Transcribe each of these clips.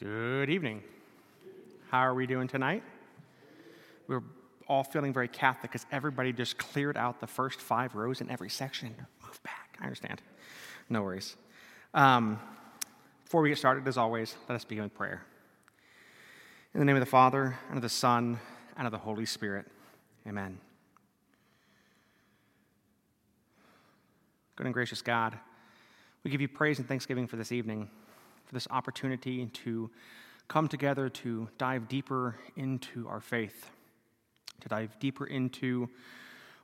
Good evening. How are we doing tonight? We're all feeling very Catholic because everybody just cleared out the first five rows in every section. Move back. I understand. No worries. Um, before we get started, as always, let us begin with prayer. In the name of the Father, and of the Son, and of the Holy Spirit. Amen. Good and gracious God, we give you praise and thanksgiving for this evening, for this opportunity to come together to dive deeper into our faith, to dive deeper into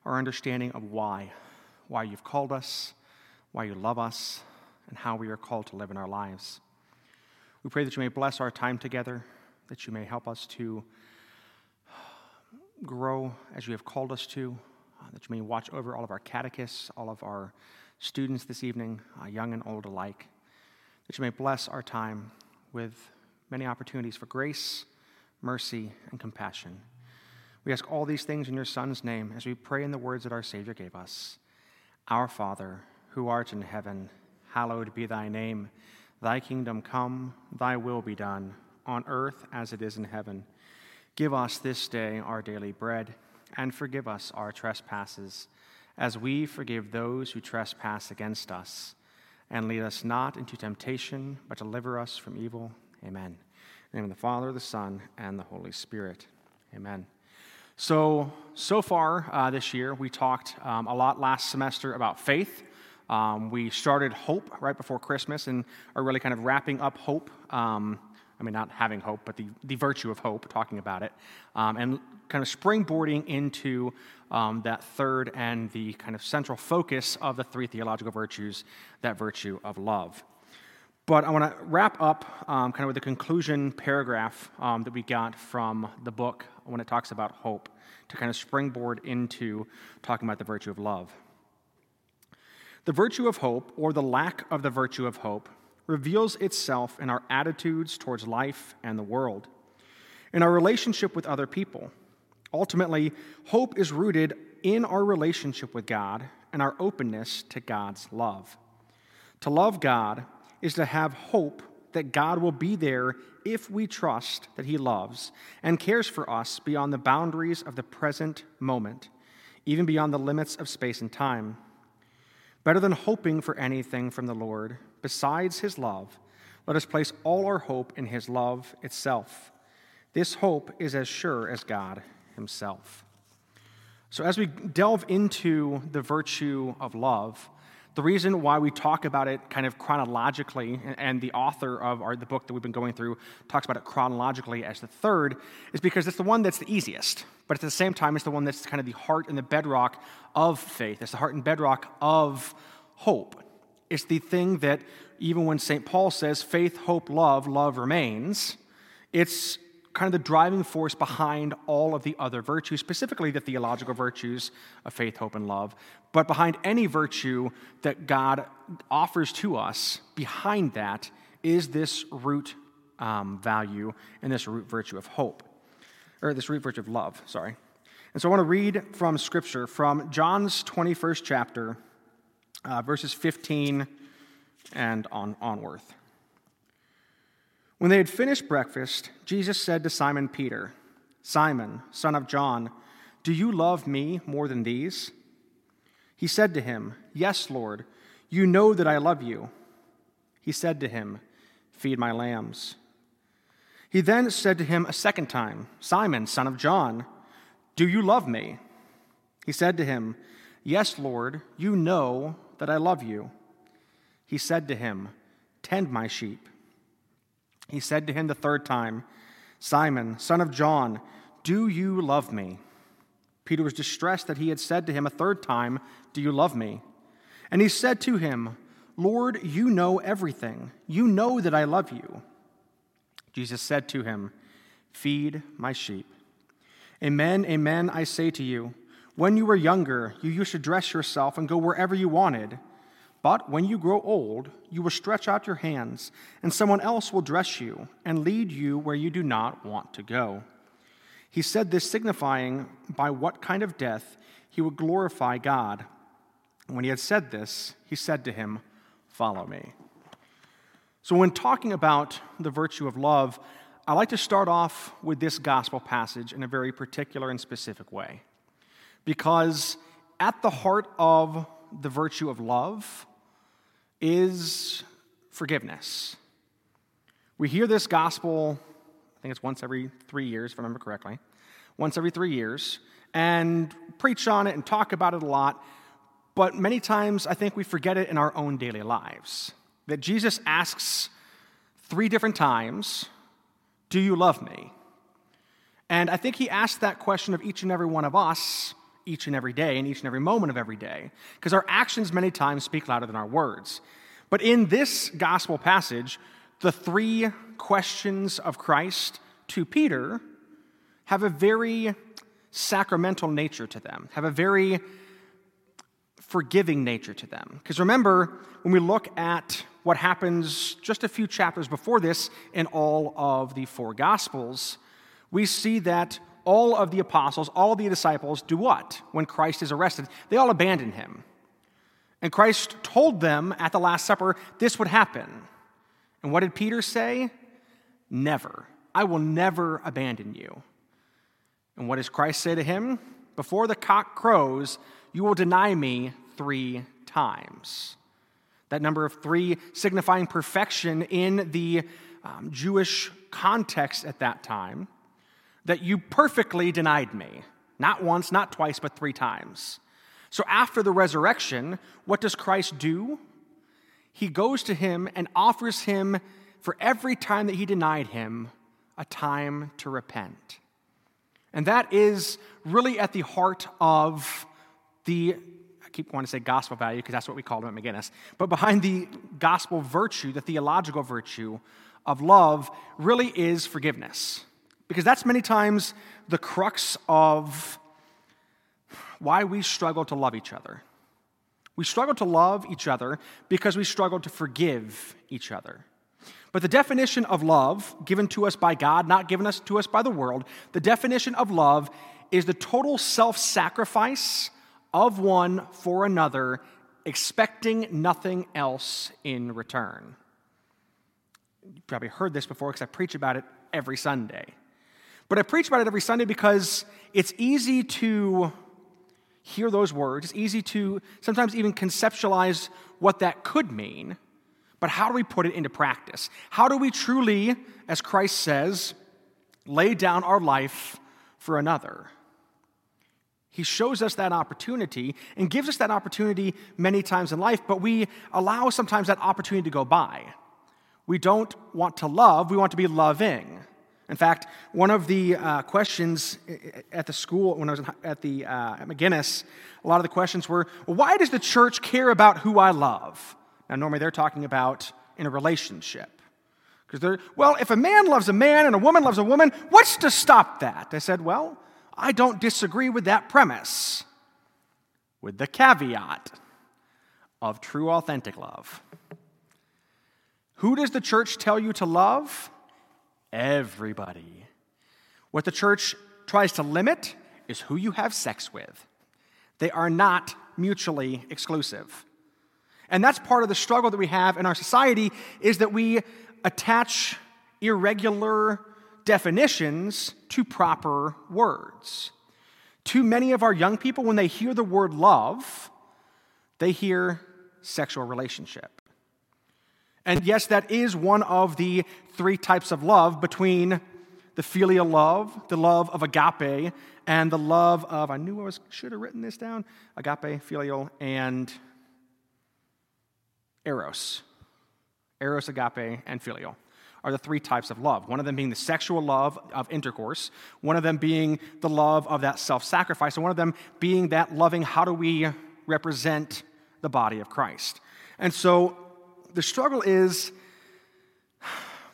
our understanding of why, why you've called us, why you love us, and how we are called to live in our lives. We pray that you may bless our time together, that you may help us to grow as you have called us to, uh, that you may watch over all of our catechists, all of our students this evening, uh, young and old alike, that you may bless our time with many opportunities for grace, mercy, and compassion. We ask all these things in your Son's name as we pray in the words that our Savior gave us Our Father, who art in heaven, hallowed be thy name. Thy kingdom come, thy will be done, on earth as it is in heaven. Give us this day our daily bread, and forgive us our trespasses, as we forgive those who trespass against us. And lead us not into temptation, but deliver us from evil. Amen. In the name of the Father, the Son, and the Holy Spirit. Amen. So, so far uh, this year, we talked um, a lot last semester about faith. Um, we started Hope right before Christmas and are really kind of wrapping up Hope. Um, I mean, not having hope, but the, the virtue of hope, talking about it, um, and kind of springboarding into um, that third and the kind of central focus of the three theological virtues, that virtue of love. But I want to wrap up um, kind of with the conclusion paragraph um, that we got from the book when it talks about hope to kind of springboard into talking about the virtue of love. The virtue of hope, or the lack of the virtue of hope, reveals itself in our attitudes towards life and the world, in our relationship with other people. Ultimately, hope is rooted in our relationship with God and our openness to God's love. To love God is to have hope that God will be there if we trust that He loves and cares for us beyond the boundaries of the present moment, even beyond the limits of space and time. Better than hoping for anything from the Lord besides his love, let us place all our hope in his love itself. This hope is as sure as God himself. So, as we delve into the virtue of love, the reason why we talk about it kind of chronologically, and the author of our, the book that we've been going through talks about it chronologically as the third, is because it's the one that's the easiest. But at the same time, it's the one that's kind of the heart and the bedrock of faith. It's the heart and bedrock of hope. It's the thing that, even when St. Paul says faith, hope, love, love remains, it's kind of the driving force behind all of the other virtues, specifically the theological virtues of faith, hope, and love. But behind any virtue that God offers to us, behind that is this root um, value and this root virtue of hope, or this root virtue of love, sorry. And so I want to read from Scripture from John's 21st chapter, uh, verses 15 and on, onward. When they had finished breakfast, Jesus said to Simon Peter, Simon, son of John, do you love me more than these? He said to him, Yes, Lord, you know that I love you. He said to him, Feed my lambs. He then said to him a second time, Simon, son of John, do you love me? He said to him, Yes, Lord, you know that I love you. He said to him, Tend my sheep. He said to him the third time, Simon, son of John, do you love me? Peter was distressed that he had said to him a third time, Do you love me? And he said to him, Lord, you know everything. You know that I love you. Jesus said to him, Feed my sheep. Amen, amen, I say to you, when you were younger, you used to dress yourself and go wherever you wanted. But when you grow old, you will stretch out your hands, and someone else will dress you and lead you where you do not want to go. He said this, signifying by what kind of death he would glorify God. When he had said this, he said to him, Follow me. So, when talking about the virtue of love, I like to start off with this gospel passage in a very particular and specific way. Because at the heart of the virtue of love is forgiveness. We hear this gospel, I think it's once every three years, if I remember correctly, once every three years, and preach on it and talk about it a lot. But many times I think we forget it in our own daily lives. That Jesus asks three different times, Do you love me? And I think he asks that question of each and every one of us each and every day and each and every moment of every day, because our actions many times speak louder than our words. But in this gospel passage, the three questions of Christ to Peter have a very sacramental nature to them, have a very forgiving nature to them. Because remember, when we look at what happens just a few chapters before this in all of the four Gospels, we see that all of the apostles, all the disciples do what when Christ is arrested? They all abandon him. And Christ told them at the Last Supper this would happen. And what did Peter say? Never. I will never abandon you. And what does Christ say to him? Before the cock crows, you will deny me three times. That number of three signifying perfection in the um, Jewish context at that time, that you perfectly denied me. Not once, not twice, but three times. So after the resurrection, what does Christ do? He goes to him and offers him, for every time that he denied him, a time to repent. And that is really at the heart of the I keep wanting to say gospel value because that's what we called them at McGuinness, But behind the gospel virtue, the theological virtue of love, really is forgiveness. Because that's many times the crux of why we struggle to love each other. We struggle to love each other because we struggle to forgive each other. But the definition of love, given to us by God, not given us to us by the world, the definition of love is the total self sacrifice of one for another, expecting nothing else in return. You probably heard this before because I preach about it every Sunday. But I preach about it every Sunday because it's easy to hear those words. It's easy to sometimes even conceptualize what that could mean. But how do we put it into practice? How do we truly, as Christ says, lay down our life for another? He shows us that opportunity and gives us that opportunity many times in life, but we allow sometimes that opportunity to go by. We don't want to love, we want to be loving. In fact, one of the uh, questions at the school when I was at the uh, at McGuinness, a lot of the questions were, well, "Why does the church care about who I love?" Now, normally they're talking about in a relationship, because they're, well, if a man loves a man and a woman loves a woman, what's to stop that? I said, well, I don't disagree with that premise, with the caveat of true, authentic love. Who does the church tell you to love? Everybody. What the church tries to limit is who you have sex with. They are not mutually exclusive. And that's part of the struggle that we have in our society is that we attach irregular definitions to proper words. Too many of our young people, when they hear the word love, they hear sexual relationship. And yes, that is one of the three types of love between the filial love, the love of agape, and the love of, I knew I was, should have written this down agape, filial, and eros. Eros, agape, and filial are the three types of love. One of them being the sexual love of intercourse, one of them being the love of that self sacrifice, and one of them being that loving how do we represent the body of Christ. And so the struggle is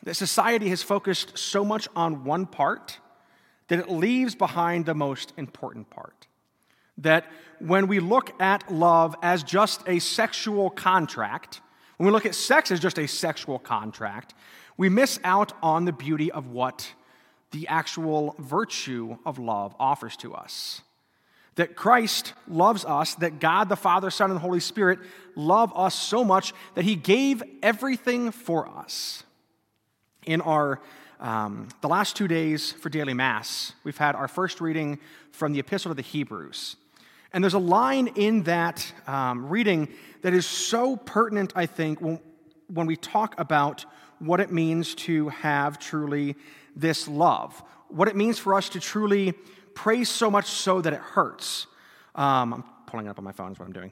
that society has focused so much on one part that it leaves behind the most important part. That when we look at love as just a sexual contract, when we look at sex as just a sexual contract, we miss out on the beauty of what the actual virtue of love offers to us. That Christ loves us, that God the Father, Son, and Holy Spirit love us so much that He gave everything for us. In our um, the last two days for daily mass, we've had our first reading from the Epistle to the Hebrews, and there's a line in that um, reading that is so pertinent, I think, when, when we talk about what it means to have truly this love, what it means for us to truly praise so much so that it hurts. Um, I'm pulling it up on my phone, is what I'm doing.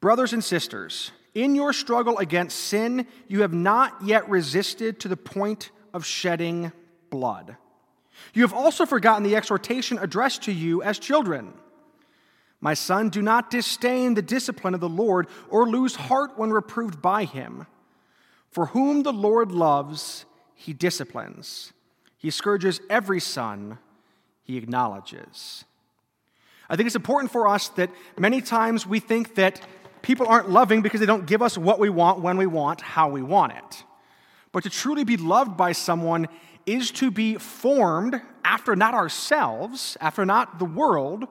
Brothers and sisters, in your struggle against sin, you have not yet resisted to the point of shedding blood. You have also forgotten the exhortation addressed to you as children. My son, do not disdain the discipline of the Lord or lose heart when reproved by him. For whom the Lord loves, he disciplines. He scourges every son he acknowledges. I think it's important for us that many times we think that people aren't loving because they don't give us what we want, when we want, how we want it. But to truly be loved by someone is to be formed after not ourselves, after not the world,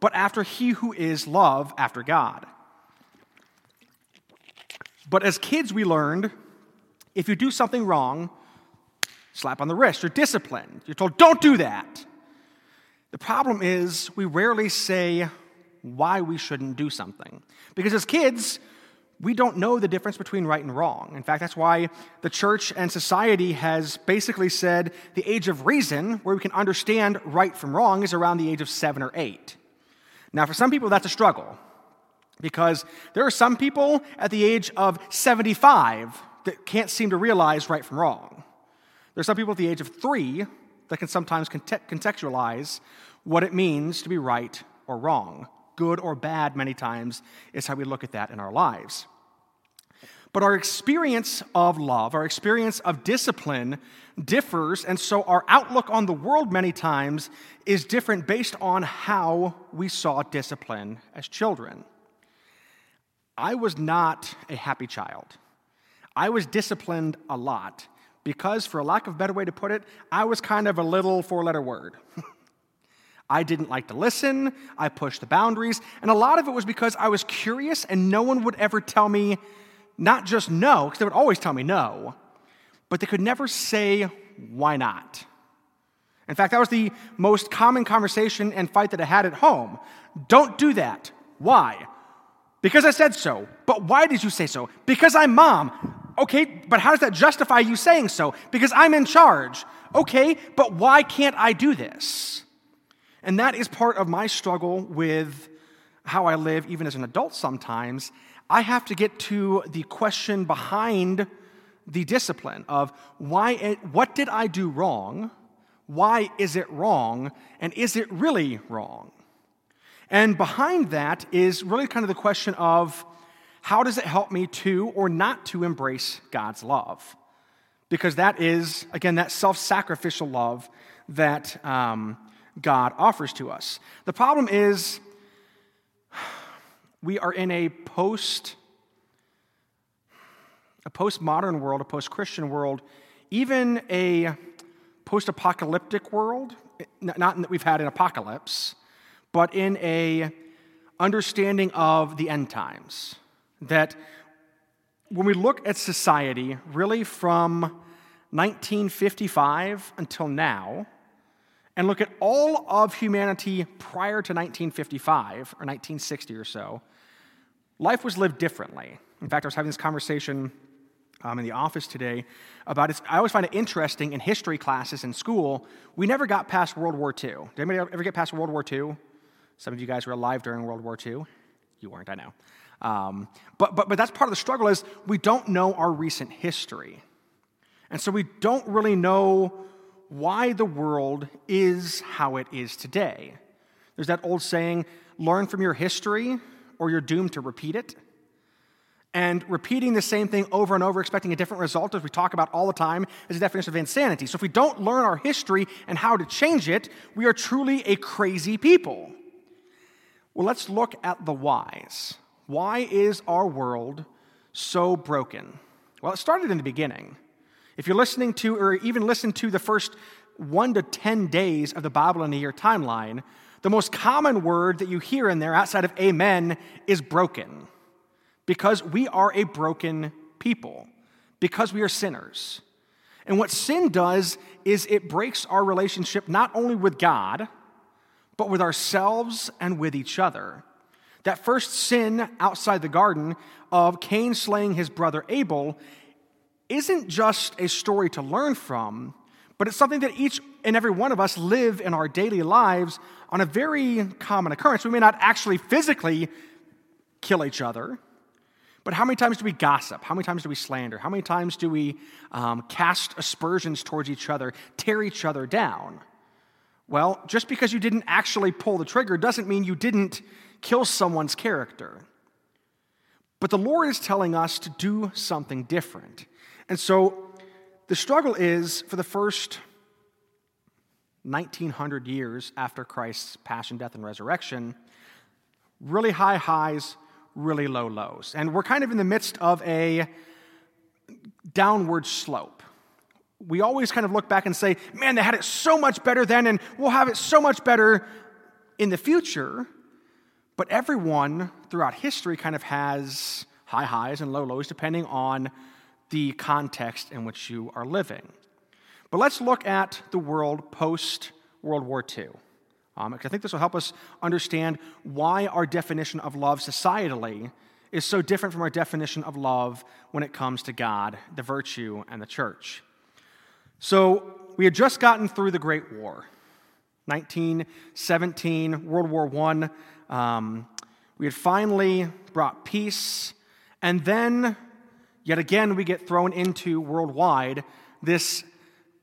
but after He who is love, after God. But as kids, we learned if you do something wrong, slap on the wrist, you're disciplined. You're told, don't do that. The problem is, we rarely say why we shouldn't do something. Because as kids, we don't know the difference between right and wrong. In fact, that's why the church and society has basically said the age of reason, where we can understand right from wrong, is around the age of seven or eight. Now, for some people, that's a struggle because there are some people at the age of 75 that can't seem to realize right from wrong. There are some people at the age of three that can sometimes contextualize what it means to be right or wrong. Good or bad, many times, is how we look at that in our lives. But our experience of love, our experience of discipline differs, and so our outlook on the world many times is different based on how we saw discipline as children. I was not a happy child. I was disciplined a lot because, for a lack of a better way to put it, I was kind of a little four letter word. I didn't like to listen, I pushed the boundaries, and a lot of it was because I was curious and no one would ever tell me not just no, because they would always tell me no, but they could never say why not. In fact, that was the most common conversation and fight that I had at home. Don't do that. Why? Because I said so. But why did you say so? Because I'm mom. Okay, but how does that justify you saying so? Because I'm in charge. Okay, but why can't I do this? And that is part of my struggle with how I live, even as an adult sometimes. I have to get to the question behind the discipline of why, it, what did I do wrong? Why is it wrong? And is it really wrong? And behind that is really kind of the question of how does it help me to or not to embrace God's love? Because that is, again, that self sacrificial love that um, God offers to us. The problem is, we are in a post a postmodern world, a post-Christian world, even a post-apocalyptic world, not that we've had an apocalypse, but in a understanding of the end times that when we look at society, really from 1955 until now, and look at all of humanity prior to 1955 or 1960 or so, life was lived differently. In fact, I was having this conversation um, in the office today about it. I always find it interesting in history classes in school, we never got past World War II. Did anybody ever get past World War II? Some of you guys were alive during World War II. You weren't, I know. Um, but, but, but that's part of the struggle is we don't know our recent history. And so we don't really know why the world is how it is today. There's that old saying, learn from your history or you're doomed to repeat it. And repeating the same thing over and over, expecting a different result, as we talk about all the time, is a definition of insanity. So if we don't learn our history and how to change it, we are truly a crazy people. Well, let's look at the whys. Why is our world so broken? Well, it started in the beginning. If you're listening to, or even listen to the first one to 10 days of the Bible in a year timeline, The most common word that you hear in there outside of amen is broken because we are a broken people, because we are sinners. And what sin does is it breaks our relationship not only with God, but with ourselves and with each other. That first sin outside the garden of Cain slaying his brother Abel isn't just a story to learn from, but it's something that each and every one of us live in our daily lives on a very common occurrence. We may not actually physically kill each other, but how many times do we gossip? How many times do we slander? How many times do we um, cast aspersions towards each other, tear each other down? Well, just because you didn't actually pull the trigger doesn't mean you didn't kill someone's character. But the Lord is telling us to do something different. And so the struggle is for the first 1900 years after Christ's passion, death, and resurrection, really high highs, really low lows. And we're kind of in the midst of a downward slope. We always kind of look back and say, man, they had it so much better then, and we'll have it so much better in the future. But everyone throughout history kind of has high highs and low lows depending on the context in which you are living. But let's look at the world post World War II. Um, I think this will help us understand why our definition of love societally is so different from our definition of love when it comes to God, the virtue, and the church. So, we had just gotten through the Great War 1917, World War I. Um, we had finally brought peace, and then, yet again, we get thrown into worldwide this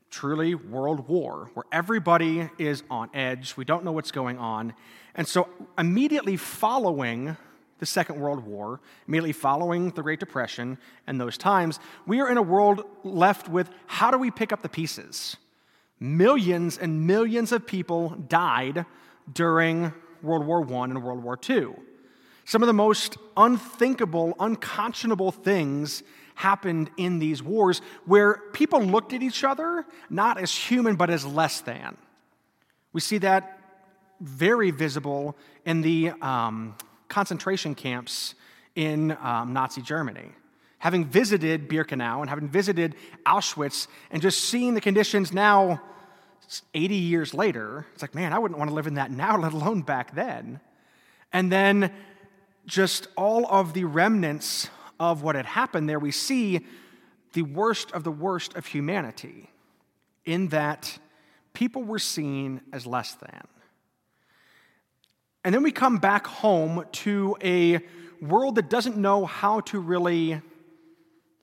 truly world war where everybody is on edge. We don't know what's going on. And so, immediately following the Second World War, immediately following the Great Depression and those times, we are in a world left with how do we pick up the pieces? Millions and millions of people died during World War I and World War II. Some of the most unthinkable, unconscionable things happened in these wars where people looked at each other not as human but as less than. We see that very visible in the um, concentration camps in um, Nazi Germany. Having visited Birkenau and having visited Auschwitz and just seeing the conditions now, 80 years later, it's like, man, I wouldn't want to live in that now, let alone back then. And then just all of the remnants of what had happened there, we see the worst of the worst of humanity in that people were seen as less than. And then we come back home to a world that doesn't know how to really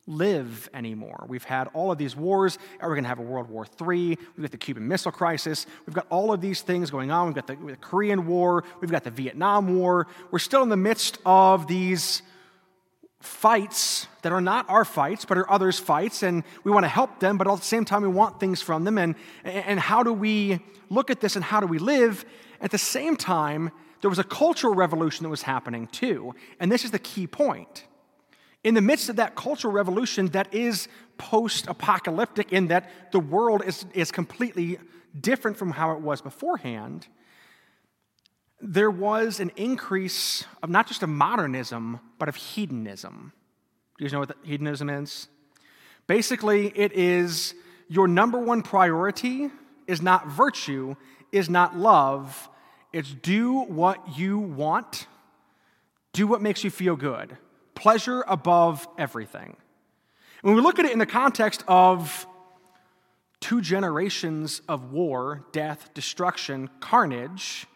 live anymore. We've had all of these wars. We're going to have a World War III. We've got the Cuban Missile Crisis. We've got all of these things going on. We've got the, the Korean War. We've got the Vietnam War. We're still in the midst of these fights that are not our fights, but are others' fights, and we want to help them, but at the same time, we want things from them. And, and how do we look at this and how do we live? At the same time, there was a cultural revolution that was happening too. And this is the key point. In the midst of that cultural revolution that is post apocalyptic, in that the world is, is completely different from how it was beforehand, there was an increase of not just of modernism, but of hedonism. Do you know what hedonism is? Basically, it is your number one priority is not virtue, is not love. It's do what you want, do what makes you feel good. Pleasure above everything. When we look at it in the context of two generations of war, death, destruction, carnage,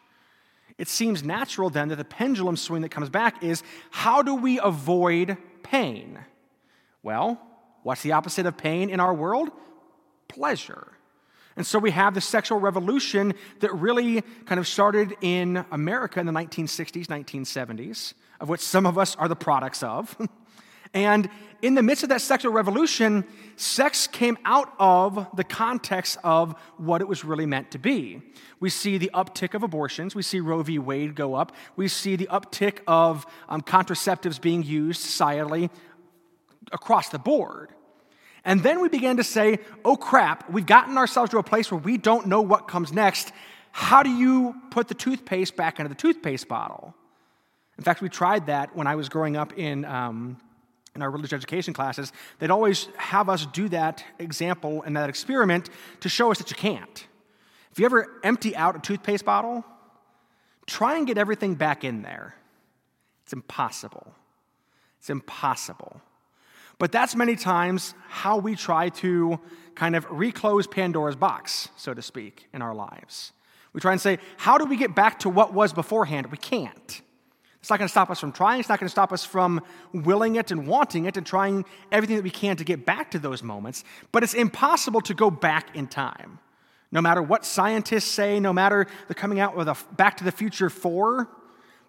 it seems natural then that the pendulum swing that comes back is how do we avoid pain? Well, what's the opposite of pain in our world? Pleasure. And so we have the sexual revolution that really kind of started in America in the 1960s, 1970s, of which some of us are the products of. And in the midst of that sexual revolution, sex came out of the context of what it was really meant to be. We see the uptick of abortions. We see Roe v. Wade go up. We see the uptick of um, contraceptives being used societally across the board. And then we began to say, oh crap, we've gotten ourselves to a place where we don't know what comes next. how do you put the toothpaste back into the toothpaste bottle? In fact, we tried that when I was growing up in, um, in our religious education classes. They'd always have us do that example and that experiment to show us that you can't. If you ever empty out a toothpaste bottle, try and get everything back in there. It's impossible. It's impossible. But that's many times how we try to kind of reclose Pandora's box, so to speak, in our lives. We try and say, how do we get back to what was beforehand? We can't. It's not going to stop us from trying. It's not going to stop us from willing it and wanting it and trying everything that we can to get back to those moments. But it's impossible to go back in time. No matter what scientists say, no matter they're coming out with a Back to the Future 4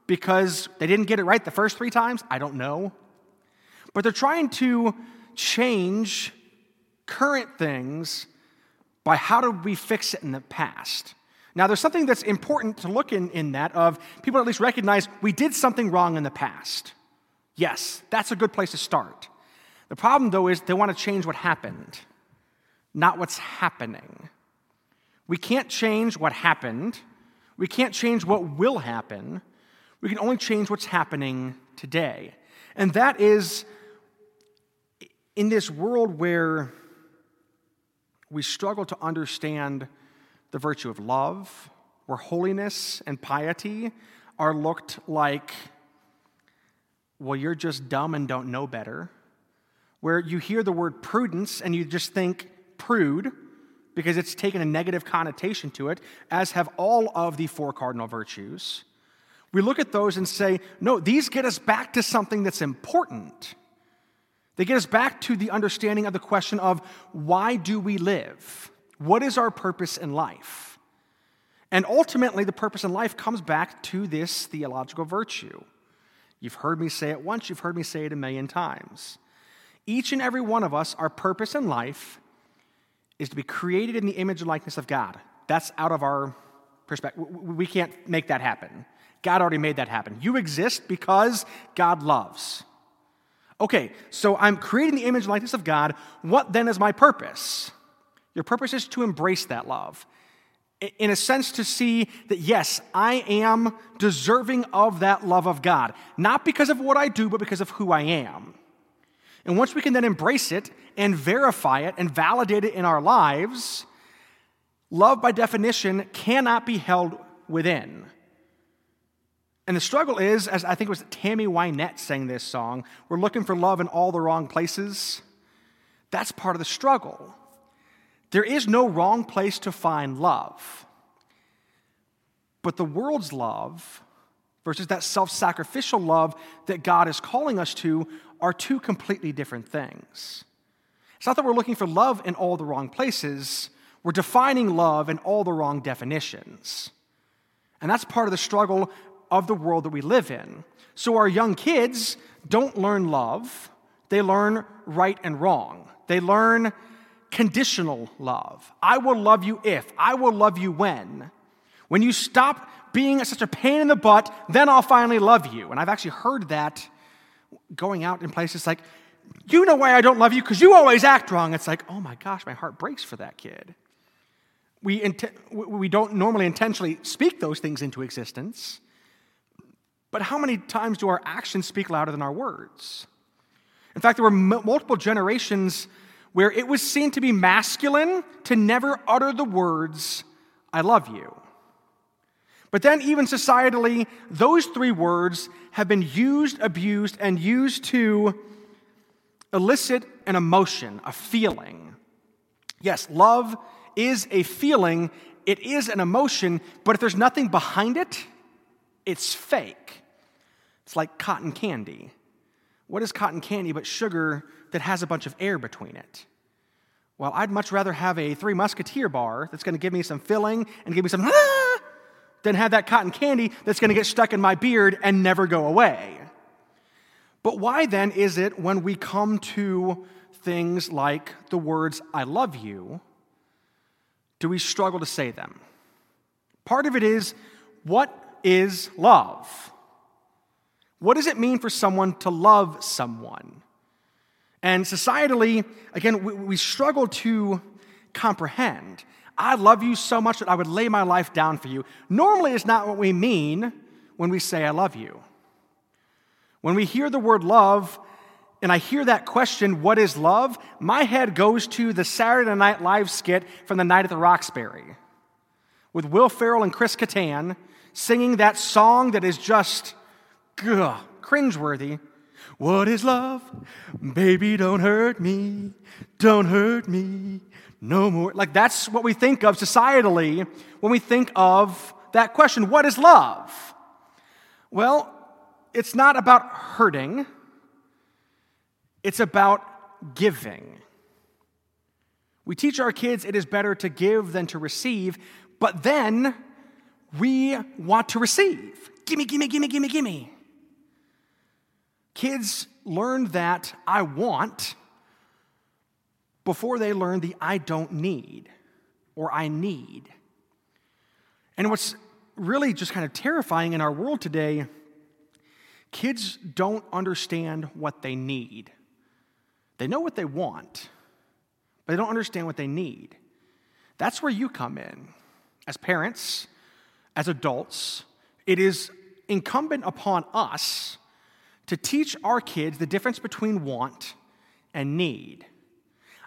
because they didn't get it right the first three times, I don't know. But they're trying to change current things by how do we fix it in the past. Now, there's something that's important to look in, in that of people at least recognize we did something wrong in the past. Yes, that's a good place to start. The problem, though, is they want to change what happened, not what's happening. We can't change what happened. We can't change what will happen. We can only change what's happening today. And that is in this world where we struggle to understand the virtue of love, where holiness and piety are looked like, well, you're just dumb and don't know better. Where you hear the word prudence and you just think prude because it's taken a negative connotation to it, as have all of the four cardinal virtues. We look at those and say, no, these get us back to something that's important. They get us back to the understanding of the question of why do we live? What is our purpose in life? And ultimately, the purpose in life comes back to this theological virtue. You've heard me say it once, you've heard me say it a million times. Each and every one of us, our purpose in life is to be created in the image and likeness of God. That's out of our perspective. We can't make that happen. God already made that happen. You exist because God loves. Okay, so I'm creating the image and likeness of God. What then is my purpose? Your purpose is to embrace that love. In a sense, to see that, yes, I am deserving of that love of God, not because of what I do, but because of who I am. And once we can then embrace it and verify it and validate it in our lives, love by definition cannot be held within. And the struggle is, as I think it was Tammy Wynette sang this song, we're looking for love in all the wrong places. That's part of the struggle. There is no wrong place to find love. But the world's love versus that self sacrificial love that God is calling us to are two completely different things. It's not that we're looking for love in all the wrong places, we're defining love in all the wrong definitions. And that's part of the struggle of the world that we live in. So our young kids don't learn love, they learn right and wrong. They learn conditional love. I will love you if, I will love you when. When you stop being such a pain in the butt, then I'll finally love you. And I've actually heard that going out in places like, you know why I don't love you? Because you always act wrong. It's like, oh my gosh, my heart breaks for that kid. We, int- we don't normally intentionally speak those things into existence, but how many times do our actions speak louder than our words? In fact, there were m- multiple generations where it was seen to be masculine to never utter the words, I love you. But then, even societally, those three words have been used, abused, and used to elicit an emotion, a feeling. Yes, love is a feeling, it is an emotion, but if there's nothing behind it, it's fake. It's like cotton candy. What is cotton candy but sugar that has a bunch of air between it? Well, I'd much rather have a Three Musketeer bar that's going to give me some filling and give me some ah, than have that cotton candy that's going to get stuck in my beard and never go away. But why then is it when we come to things like the words, I love you, do we struggle to say them? Part of it is, what is love? What does it mean for someone to love someone? And societally, again, we, we struggle to comprehend. I love you so much that I would lay my life down for you. Normally, it's not what we mean when we say, I love you. When we hear the word love, and I hear that question, what is love? My head goes to the Saturday Night Live skit from the night at the Roxbury with Will Ferrell and Chris Kattan singing that song that is just ugh, cringeworthy. What is love? Baby, don't hurt me. Don't hurt me. No more. Like that's what we think of societally when we think of that question what is love? Well, it's not about hurting, it's about giving. We teach our kids it is better to give than to receive, but then we want to receive. Gimme, gimme, gimme, gimme, gimme. Kids learn that I want before they learn the I don't need or I need. And what's really just kind of terrifying in our world today, kids don't understand what they need. They know what they want, but they don't understand what they need. That's where you come in. As parents, as adults, it is incumbent upon us to teach our kids the difference between want and need.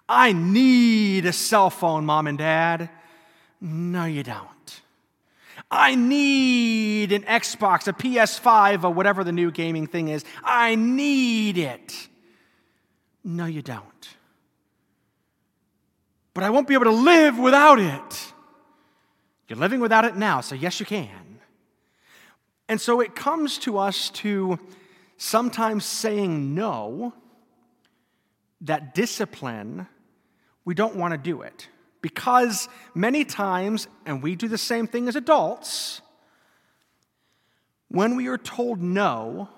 I need a cell phone, mom and dad. No, you don't. I need an Xbox, a PS5, or whatever the new gaming thing is. I need it. No, you don't. But I won't be able to live without it. You're living without it now, so yes, you can. And so it comes to us to sometimes saying no, that discipline, we don't want to do it. Because many times, and we do the same thing as adults, when we are told no,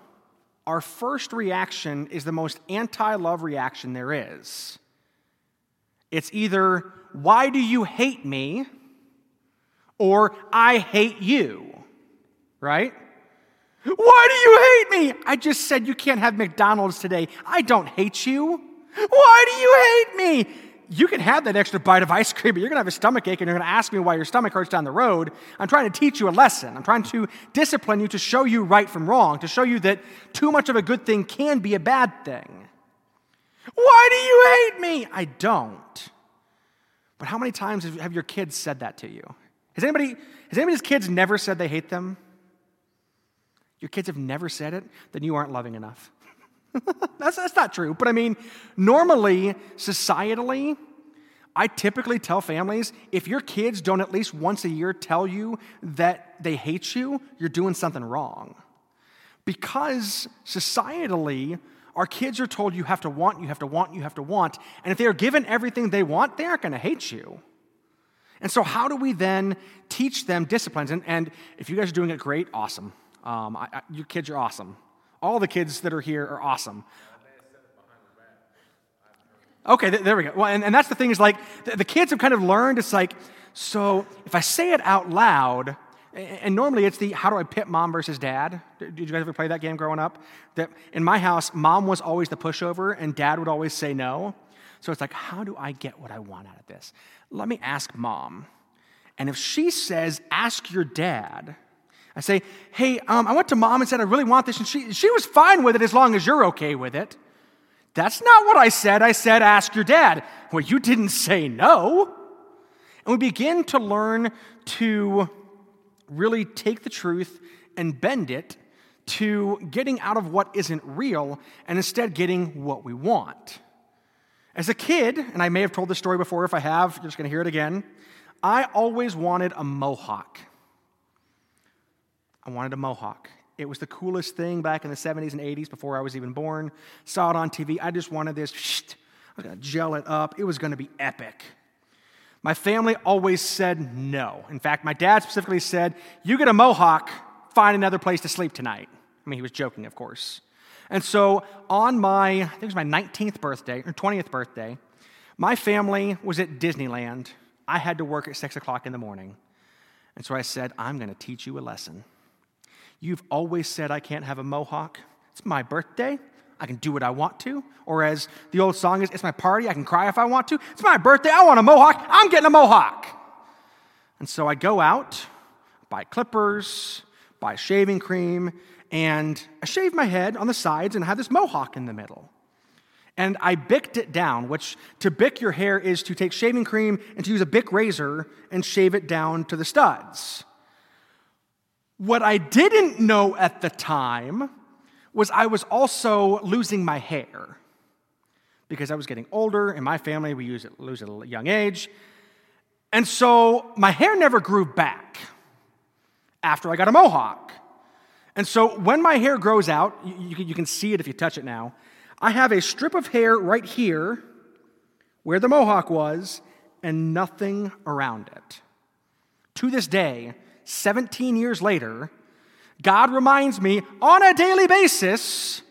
our first reaction is the most anti love reaction there is. It's either, why do you hate me? or I hate you, right? Why do you hate me? I just said you can't have McDonald's today. I don't hate you. Why do you hate me? You can have that extra bite of ice cream, but you're going to have a stomach ache and you're going to ask me why your stomach hurts down the road. I'm trying to teach you a lesson. I'm trying to discipline you to show you right from wrong, to show you that too much of a good thing can be a bad thing. Why do you hate me? I don't. But how many times have your kids said that to you? Has anybody, has anybody's kids never said they hate them? Your kids have never said it? Then you aren't loving enough. that's, that's not true. But I mean, normally, societally, I typically tell families if your kids don't at least once a year tell you that they hate you, you're doing something wrong. Because societally, our kids are told you have to want, you have to want, you have to want. And if they are given everything they want, they aren't going to hate you. And so, how do we then teach them disciplines? And, and if you guys are doing it great, awesome. Um, I, I, you kids are awesome. All the kids that are here are awesome. Okay, th- there we go. Well, and, and that's the thing is like the kids have kind of learned it's like, so if I say it out loud, and normally it's the how do I pit mom versus dad? Did you guys ever play that game growing up? That in my house, mom was always the pushover and dad would always say no. So it's like, how do I get what I want out of this? Let me ask mom. And if she says, ask your dad, I say, hey, um, I went to mom and said, I really want this. And she, she was fine with it as long as you're okay with it. That's not what I said. I said, ask your dad. Well, you didn't say no. And we begin to learn to really take the truth and bend it to getting out of what isn't real and instead getting what we want. As a kid, and I may have told this story before, if I have, you're just going to hear it again. I always wanted a mohawk. I wanted a mohawk. It was the coolest thing back in the 70s and 80s before I was even born. Saw it on TV. I just wanted this. I was going to gel it up. It was going to be epic. My family always said no. In fact, my dad specifically said, You get a mohawk, find another place to sleep tonight. I mean, he was joking, of course. And so on my, I think it was my 19th birthday or 20th birthday, my family was at Disneyland. I had to work at 6 o'clock in the morning. And so I said, I'm going to teach you a lesson. You've always said I can't have a mohawk. It's my birthday. I can do what I want to. Or as the old song is, it's my party, I can cry if I want to. It's my birthday, I want a mohawk, I'm getting a mohawk. And so I go out, buy clippers, buy shaving cream, and I shave my head on the sides and have this mohawk in the middle. And I bicked it down, which to bick your hair is to take shaving cream and to use a Bic razor and shave it down to the studs. What I didn't know at the time was I was also losing my hair because I was getting older. In my family, we use it, lose it at a young age. And so my hair never grew back after I got a mohawk. And so when my hair grows out, you, you can see it if you touch it now. I have a strip of hair right here where the mohawk was and nothing around it. To this day, 17 years later, God reminds me on a daily basis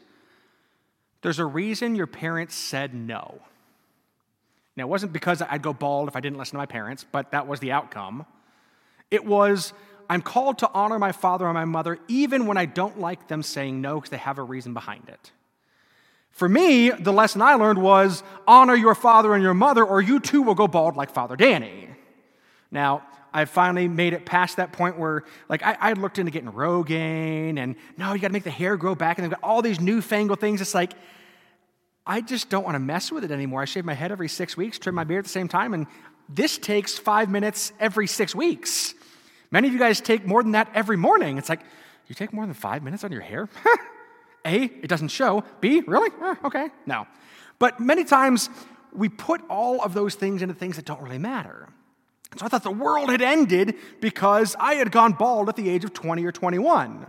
there's a reason your parents said no. Now, it wasn't because I'd go bald if I didn't listen to my parents, but that was the outcome. It was, I'm called to honor my father and my mother even when I don't like them saying no because they have a reason behind it. For me, the lesson I learned was honor your father and your mother, or you too will go bald like Father Danny. Now, I finally made it past that point where, like, I, I looked into getting Rogaine, and no, you got to make the hair grow back, and they've got all these newfangled things. It's like, I just don't want to mess with it anymore. I shave my head every six weeks, trim my beard at the same time, and this takes five minutes every six weeks. Many of you guys take more than that every morning. It's like, you take more than five minutes on your hair? A, it doesn't show. B, really? Eh, okay, no. But many times we put all of those things into things that don't really matter. So I thought the world had ended because I had gone bald at the age of 20 or 21.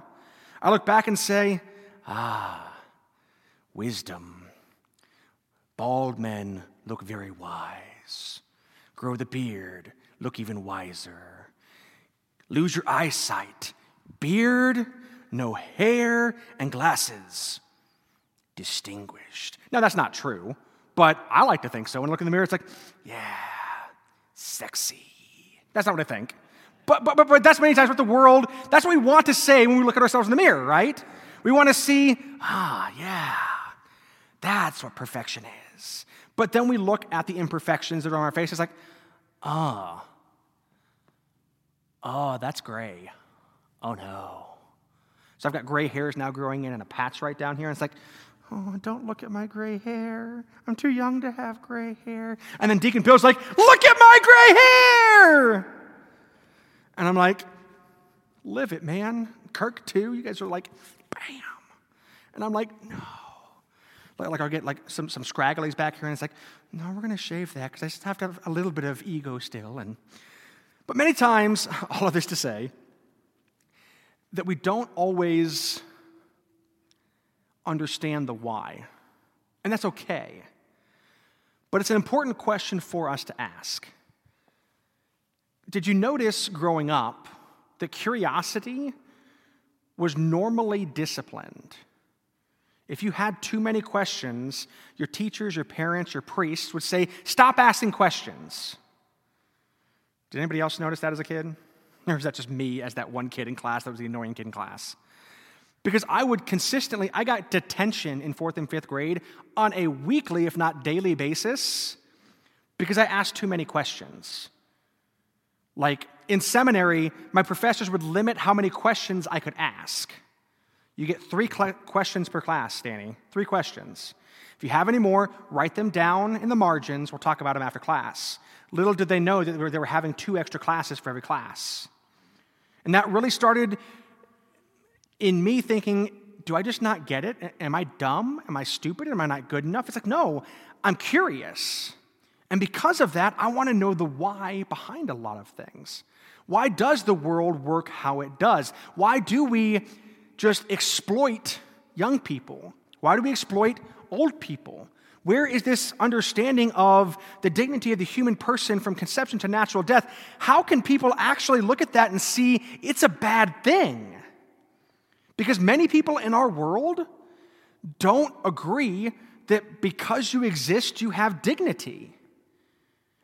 I look back and say, ah, wisdom. Bald men look very wise. Grow the beard, look even wiser. Lose your eyesight. Beard, no hair, and glasses. Distinguished. Now, that's not true, but I like to think so. When I look in the mirror, it's like, yeah, sexy. That's not what I think. But, but, but, but that's many times what the world, that's what we want to say when we look at ourselves in the mirror, right? We want to see, ah, yeah, that's what perfection is. But then we look at the imperfections that are on our face. It's like, ah, oh, oh, that's gray. Oh no. So I've got gray hairs now growing in and a patch right down here. And it's like, oh, don't look at my gray hair. I'm too young to have gray hair. And then Deacon Bill's like, look at my gray hair. And I'm like, live it, man. Kirk, too. You guys are like, bam. And I'm like, no. Like, like I'll get like some, some scragglies back here, and it's like, no, we're going to shave that because I just have to have a little bit of ego still. And, but many times, all of this to say, that we don't always understand the why. And that's okay. But it's an important question for us to ask. Did you notice growing up that curiosity was normally disciplined? If you had too many questions, your teachers, your parents, your priests would say, Stop asking questions. Did anybody else notice that as a kid? Or is that just me as that one kid in class that was the annoying kid in class? Because I would consistently, I got detention in fourth and fifth grade on a weekly, if not daily basis, because I asked too many questions. Like in seminary, my professors would limit how many questions I could ask. You get three cl- questions per class, Danny. Three questions. If you have any more, write them down in the margins. We'll talk about them after class. Little did they know that they were having two extra classes for every class. And that really started in me thinking, do I just not get it? Am I dumb? Am I stupid? Am I not good enough? It's like, no, I'm curious. And because of that, I want to know the why behind a lot of things. Why does the world work how it does? Why do we just exploit young people? Why do we exploit old people? Where is this understanding of the dignity of the human person from conception to natural death? How can people actually look at that and see it's a bad thing? Because many people in our world don't agree that because you exist, you have dignity.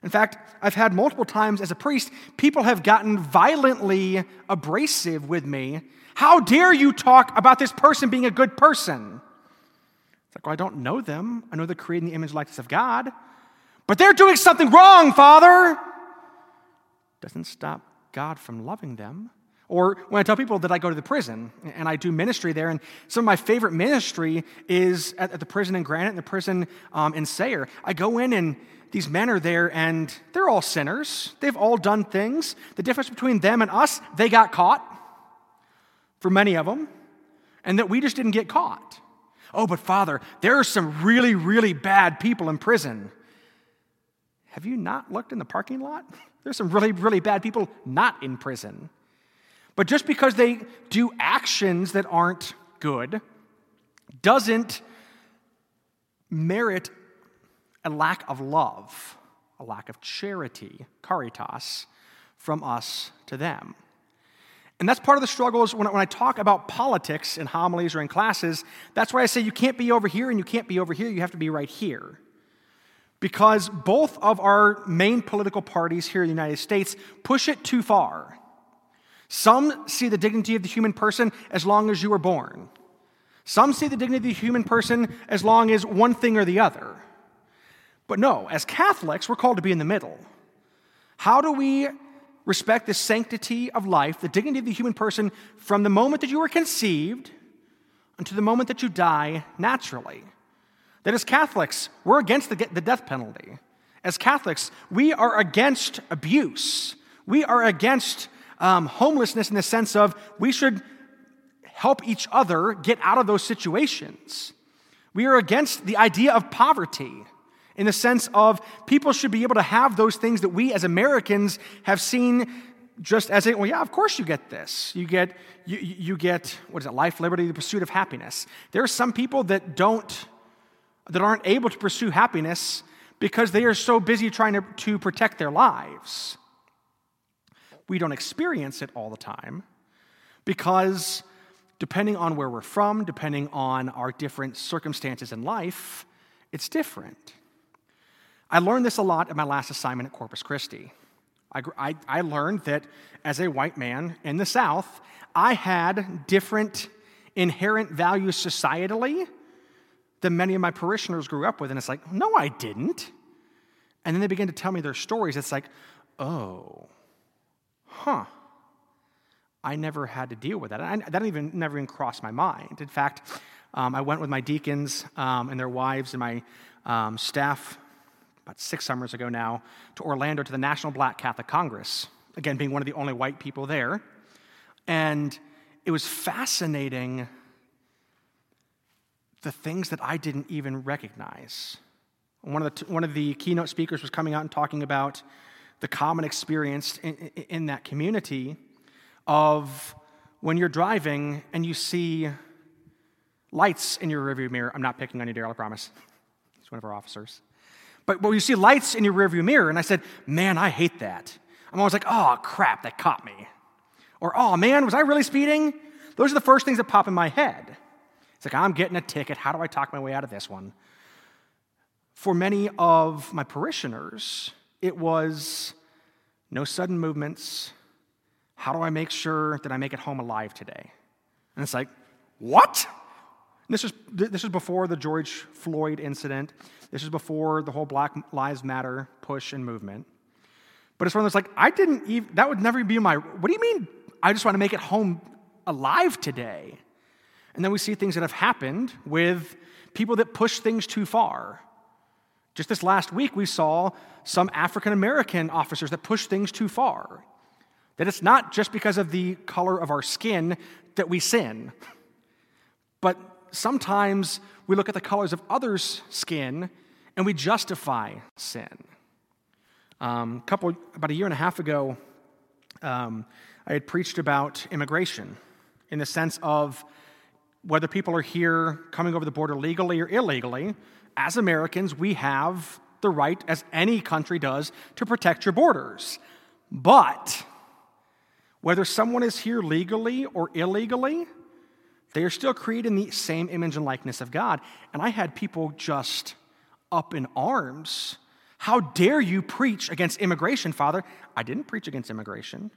In fact, I've had multiple times as a priest, people have gotten violently abrasive with me. How dare you talk about this person being a good person? It's like, well, I don't know them. I know they're created in the image and likeness of God. But they're doing something wrong, Father. Doesn't stop God from loving them. Or when I tell people that I go to the prison and I do ministry there, and some of my favorite ministry is at, at the prison in Granite and the prison um, in Sayre. I go in and these men are there and they're all sinners. They've all done things. The difference between them and us, they got caught for many of them, and that we just didn't get caught. Oh, but Father, there are some really, really bad people in prison. Have you not looked in the parking lot? There's some really, really bad people not in prison. But just because they do actions that aren't good doesn't merit a lack of love, a lack of charity, caritas, from us to them. And that's part of the struggles when, when I talk about politics in homilies or in classes. That's why I say you can't be over here and you can't be over here, you have to be right here. Because both of our main political parties here in the United States push it too far. Some see the dignity of the human person as long as you were born. Some see the dignity of the human person as long as one thing or the other. But no, as Catholics, we're called to be in the middle. How do we respect the sanctity of life, the dignity of the human person, from the moment that you were conceived until the moment that you die naturally? That as Catholics, we're against the, the death penalty. As Catholics, we are against abuse. We are against um, homelessness in the sense of we should help each other get out of those situations. We are against the idea of poverty in the sense of people should be able to have those things that we as Americans have seen just as a, well, yeah, of course you get this. You get, you, you get, what is it, life, liberty, the pursuit of happiness. There are some people that don't, that aren't able to pursue happiness because they are so busy trying to, to protect their lives. We don't experience it all the time because depending on where we're from, depending on our different circumstances in life, it's different. I learned this a lot in my last assignment at Corpus Christi. I, I, I, learned that as a white man in the South, I had different inherent values societally than many of my parishioners grew up with. And it's like, no, I didn't. And then they begin to tell me their stories. It's like, oh, huh, I never had to deal with that. I, that even never even crossed my mind. In fact, um, I went with my deacons um, and their wives and my um, staff about six summers ago now to Orlando to the National Black Catholic Congress, again, being one of the only white people there. And it was fascinating the things that I didn't even recognize. One of the, one of the keynote speakers was coming out and talking about the common experience in, in that community of when you're driving and you see lights in your rearview mirror. I'm not picking on you, Daryl, I promise. He's one of our officers. But when you see lights in your rearview mirror, and I said, man, I hate that. I'm always like, oh, crap, that caught me. Or, oh, man, was I really speeding? Those are the first things that pop in my head. It's like, I'm getting a ticket. How do I talk my way out of this one? For many of my parishioners, it was no sudden movements. How do I make sure that I make it home alive today? And it's like, what? This is this is before the George Floyd incident. This is before the whole Black Lives Matter push and movement. But it's one of those like, I didn't even, that would never be my, what do you mean I just want to make it home alive today? And then we see things that have happened with people that push things too far. Just this last week, we saw some African American officers that push things too far. That it's not just because of the color of our skin that we sin, but sometimes we look at the colors of others' skin and we justify sin. Um, a couple, about a year and a half ago, um, I had preached about immigration in the sense of whether people are here coming over the border legally or illegally, as Americans, we have the right, as any country does, to protect your borders. But whether someone is here legally or illegally, they are still created in the same image and likeness of God. And I had people just up in arms. How dare you preach against immigration, Father? I didn't preach against immigration.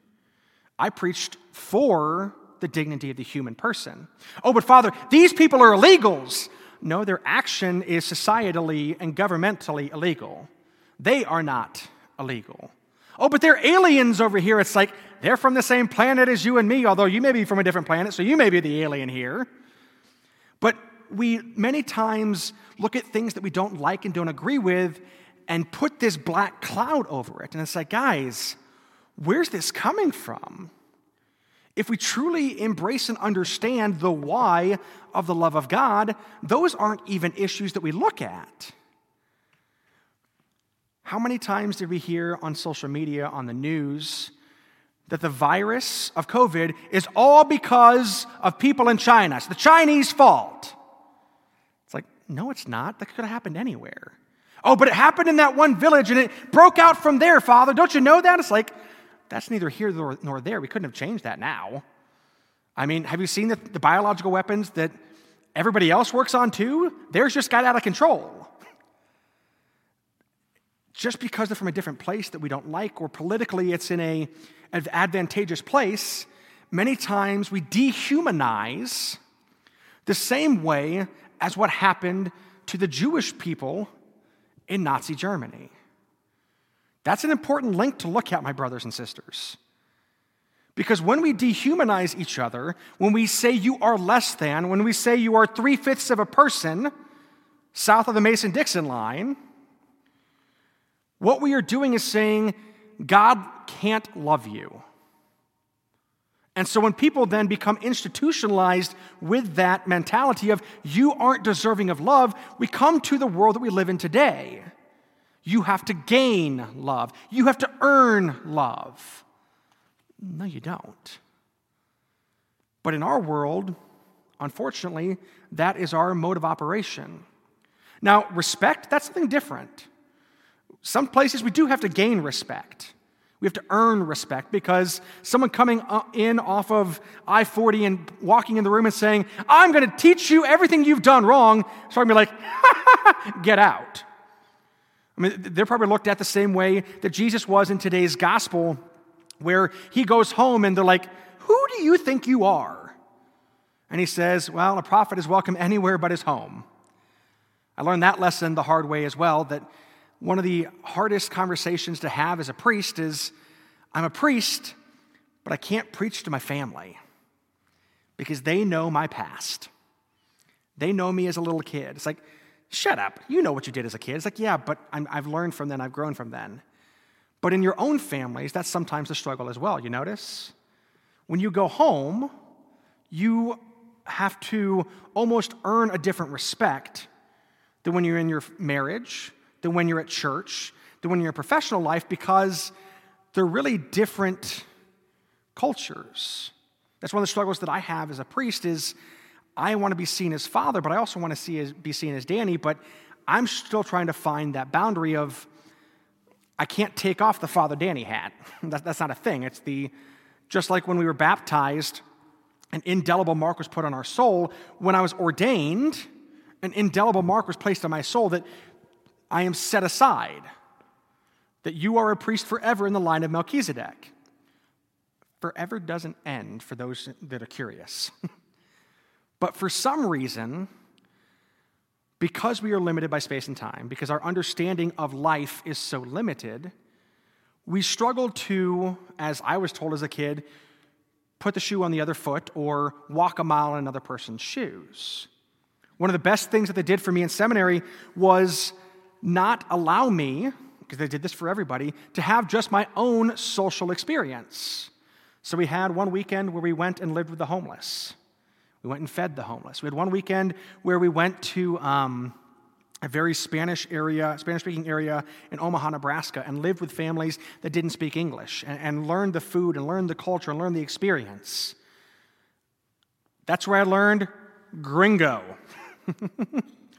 I preached for the dignity of the human person. Oh, but Father, these people are illegals. No, their action is societally and governmentally illegal. They are not illegal. Oh, but they're aliens over here. It's like they're from the same planet as you and me, although you may be from a different planet, so you may be the alien here. But we many times look at things that we don't like and don't agree with and put this black cloud over it. And it's like, guys, where's this coming from? If we truly embrace and understand the why of the love of God, those aren't even issues that we look at. How many times did we hear on social media, on the news, that the virus of COVID is all because of people in China? It's the Chinese fault. It's like, no, it's not. That could have happened anywhere. Oh, but it happened in that one village and it broke out from there, Father. Don't you know that? It's like, that's neither here nor, nor there. We couldn't have changed that now. I mean, have you seen the, the biological weapons that everybody else works on too? Theirs just got out of control. Just because they're from a different place that we don't like, or politically it's in a, an advantageous place, many times we dehumanize the same way as what happened to the Jewish people in Nazi Germany. That's an important link to look at, my brothers and sisters. Because when we dehumanize each other, when we say you are less than, when we say you are three fifths of a person south of the Mason Dixon line, what we are doing is saying God can't love you. And so when people then become institutionalized with that mentality of you aren't deserving of love, we come to the world that we live in today. You have to gain love, you have to earn love. No, you don't. But in our world, unfortunately, that is our mode of operation. Now, respect, that's something different. Some places we do have to gain respect. We have to earn respect because someone coming uh, in off of I 40 and walking in the room and saying, I'm going to teach you everything you've done wrong, I'm going to be like, get out. I mean, they're probably looked at the same way that Jesus was in today's gospel, where he goes home and they're like, Who do you think you are? And he says, Well, a prophet is welcome anywhere but his home. I learned that lesson the hard way as well that one of the hardest conversations to have as a priest is I'm a priest, but I can't preach to my family because they know my past. They know me as a little kid. It's like, Shut up. You know what you did as a kid. It's like, yeah, but i have learned from then, I've grown from then. But in your own families, that's sometimes the struggle as well. You notice? When you go home, you have to almost earn a different respect than when you're in your marriage, than when you're at church, than when you're in professional life, because they're really different cultures. That's one of the struggles that I have as a priest is I want to be seen as father, but I also want to see as, be seen as Danny, but I'm still trying to find that boundary of I can't take off the father Danny hat. that, that's not a thing. It's the, just like when we were baptized, an indelible mark was put on our soul. When I was ordained, an indelible mark was placed on my soul that I am set aside, that you are a priest forever in the line of Melchizedek. Forever doesn't end for those that are curious. But for some reason, because we are limited by space and time, because our understanding of life is so limited, we struggle to, as I was told as a kid, put the shoe on the other foot or walk a mile in another person's shoes. One of the best things that they did for me in seminary was not allow me, because they did this for everybody, to have just my own social experience. So we had one weekend where we went and lived with the homeless. We went and fed the homeless. We had one weekend where we went to um, a very Spanish area, Spanish speaking area in Omaha, Nebraska, and lived with families that didn't speak English and, and learned the food and learned the culture and learned the experience. That's where I learned gringo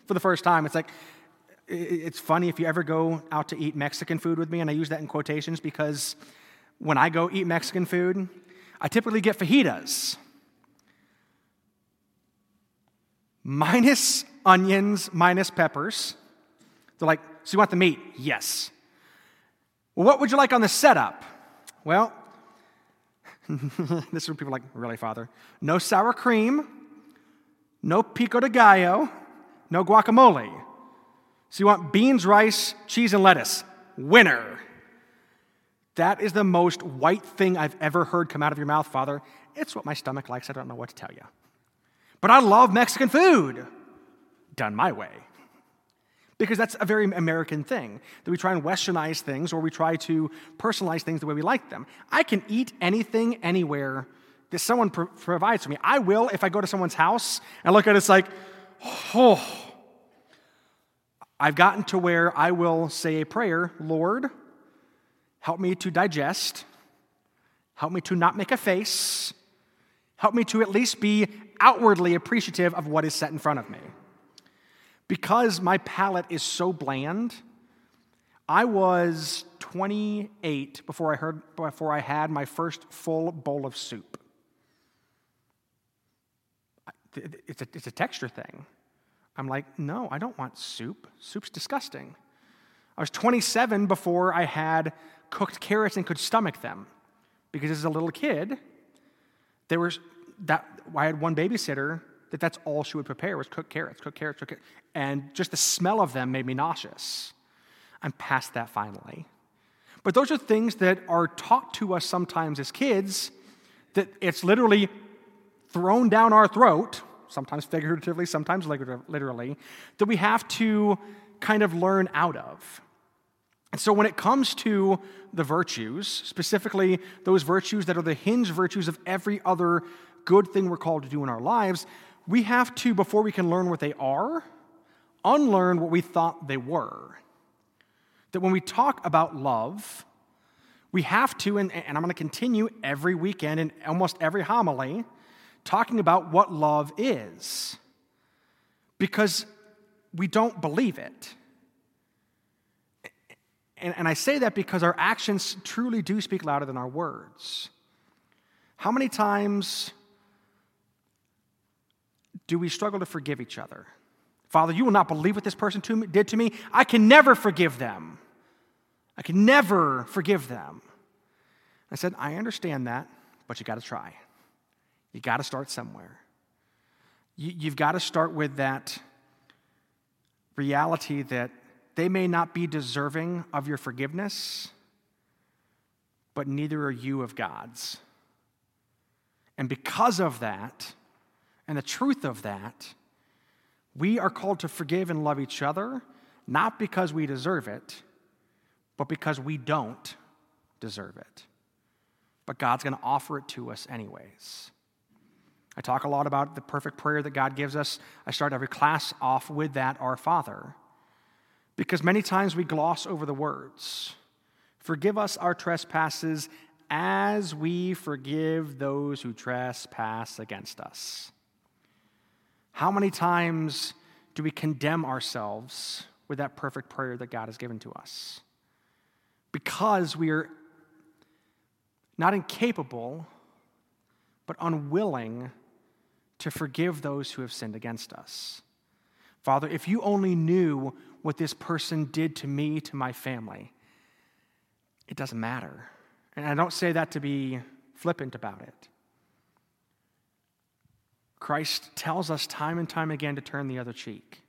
for the first time. It's like, it's funny if you ever go out to eat Mexican food with me, and I use that in quotations because when I go eat Mexican food, I typically get fajitas. Minus onions, minus peppers. They're like, So you want the meat? Yes. Well, what would you like on the setup? Well, this is where people are like, Really, Father? No sour cream, no pico de gallo, No guacamole. So you want beans, rice, cheese, and lettuce. Winner. That is the most white thing I've ever heard come out of your mouth, Father. It's what my stomach likes. I don't know what to tell you. But I love Mexican food. Done my way. Because that's a very American thing that we try and westernize things or we try to personalize things the way we like them. I can eat anything anywhere that someone pro- provides for me. I will if I go to someone's house and look at it, it's like, oh. I've gotten to where I will say a prayer Lord, help me to digest, help me to not make a face, help me to at least be outwardly appreciative of what is set in front of me. Because my palate is so bland, I was 28 before I, heard, before I had my first full bowl of soup. It's a, it's a texture thing. I'm like, no, I don't want soup. Soup's disgusting. I was 27 before I had cooked carrots and could stomach them. Because as a little kid, there was that I had one babysitter that that's all she would prepare was cook carrots, cook carrots, cook carrots. And just the smell of them made me nauseous. I'm past that finally. But those are things that are taught to us sometimes as kids that it's literally thrown down our throat, sometimes figuratively, sometimes literally, that we have to kind of learn out of. And so when it comes to the virtues, specifically those virtues that are the hinge virtues of every other good thing we're called to do in our lives, we have to, before we can learn what they are, unlearn what we thought they were. That when we talk about love, we have to, and, and I'm going to continue every weekend and almost every homily, talking about what love is. Because we don't believe it. And, and I say that because our actions truly do speak louder than our words. How many times do we struggle to forgive each other? Father, you will not believe what this person did to me. I can never forgive them. I can never forgive them. I said, I understand that, but you got to try. You got to start somewhere. You, have got to start with that reality that they may not be deserving of your forgiveness, but neither are you of God's. And because of that, and the truth of that, we are called to forgive and love each other, not because we deserve it, but because we don't deserve it. But God's going to offer it to us anyways. I talk a lot about the perfect prayer that God gives us. I start every class off with that, Our Father, because many times we gloss over the words. Forgive us our trespasses as we forgive those who trespass against us. How many times do we condemn ourselves with that perfect prayer that God has given to us? Because we are not incapable, but unwilling to forgive those who have sinned against us. Father, if you only knew what this person did to me, to my family, it doesn't matter. And I don't say that to be flippant about it. Christ tells us time and time again to turn the other cheek.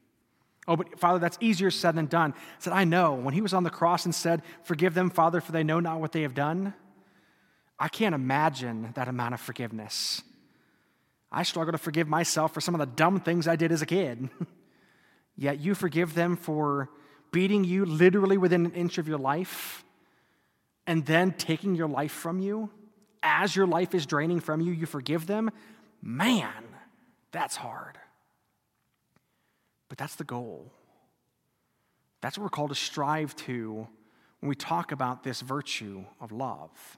Oh, but Father, that's easier said than done. I said, I know. When he was on the cross and said, Forgive them, Father, for they know not what they have done, I can't imagine that amount of forgiveness. I struggle to forgive myself for some of the dumb things I did as a kid. Yet you forgive them for beating you literally within an inch of your life and then taking your life from you. As your life is draining from you, you forgive them. Man, that's hard. But that's the goal. That's what we're called to strive to when we talk about this virtue of love.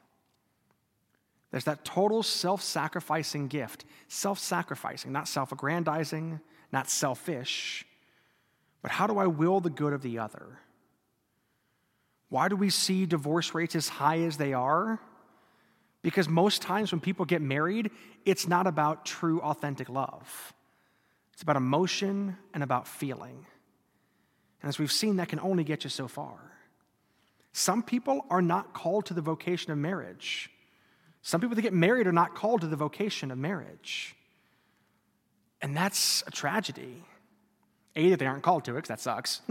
There's that total self sacrificing gift, self sacrificing, not self aggrandizing, not selfish, but how do I will the good of the other? Why do we see divorce rates as high as they are? Because most times when people get married, it's not about true, authentic love. It's about emotion and about feeling. And as we've seen, that can only get you so far. Some people are not called to the vocation of marriage. Some people that get married are not called to the vocation of marriage. And that's a tragedy. A, that they aren't called to it, because that sucks.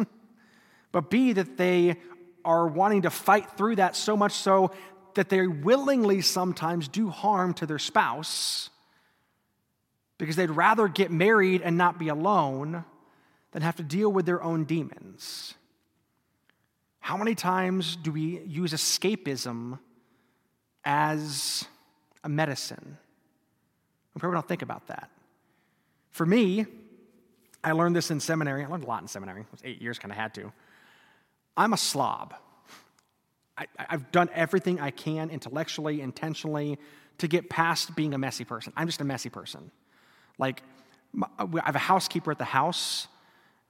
but B, that they are wanting to fight through that so much so that they willingly sometimes do harm to their spouse because they'd rather get married and not be alone than have to deal with their own demons. How many times do we use escapism as a medicine? We probably don't think about that. For me, I learned this in seminary. I learned a lot in seminary. It was eight years, kind of had to. I'm a slob. I, have done everything I can intellectually, intentionally, to get past being a messy person. I'm just a messy person. Like, uh, I have a housekeeper at the house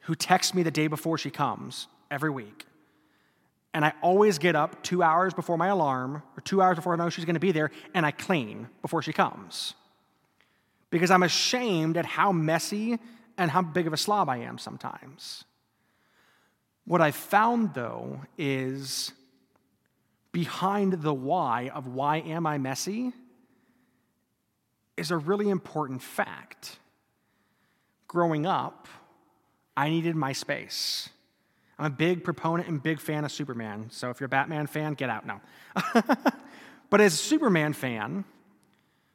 who texts me the day before she comes every week. And I always get up two hours before my alarm, or two hours before I know she's going to be there, and I clean before she comes. Because I'm ashamed at how messy and how big of a slob I am sometimes. What I found, though, is behind the why of why am I messy is a really important fact. Growing up, I needed my space. I'm a big proponent and big fan of Superman. So if you're a Batman fan, get out now. but as a Superman fan,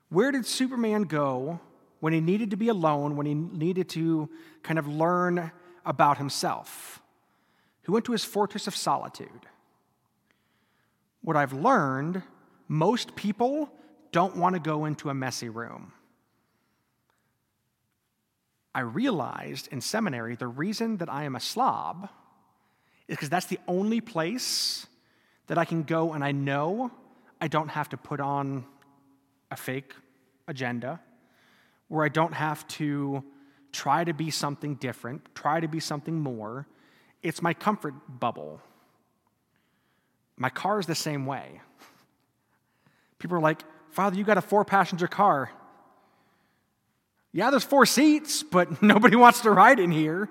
where did Superman go when he needed to be alone, when he needed to kind of learn about himself. He went to his fortress of solitude. What I've learned, most people don't want to go into a messy room. I realized in seminary the reason that I am a slob is because that's the only place that I can go and I know I don't have to put on a fake agenda where I don't have to try to be something different, try to be something more. It's my comfort bubble. My car is the same way. People are like, Father, you got a four passenger car. Yeah, there's four seats, but nobody wants to ride in here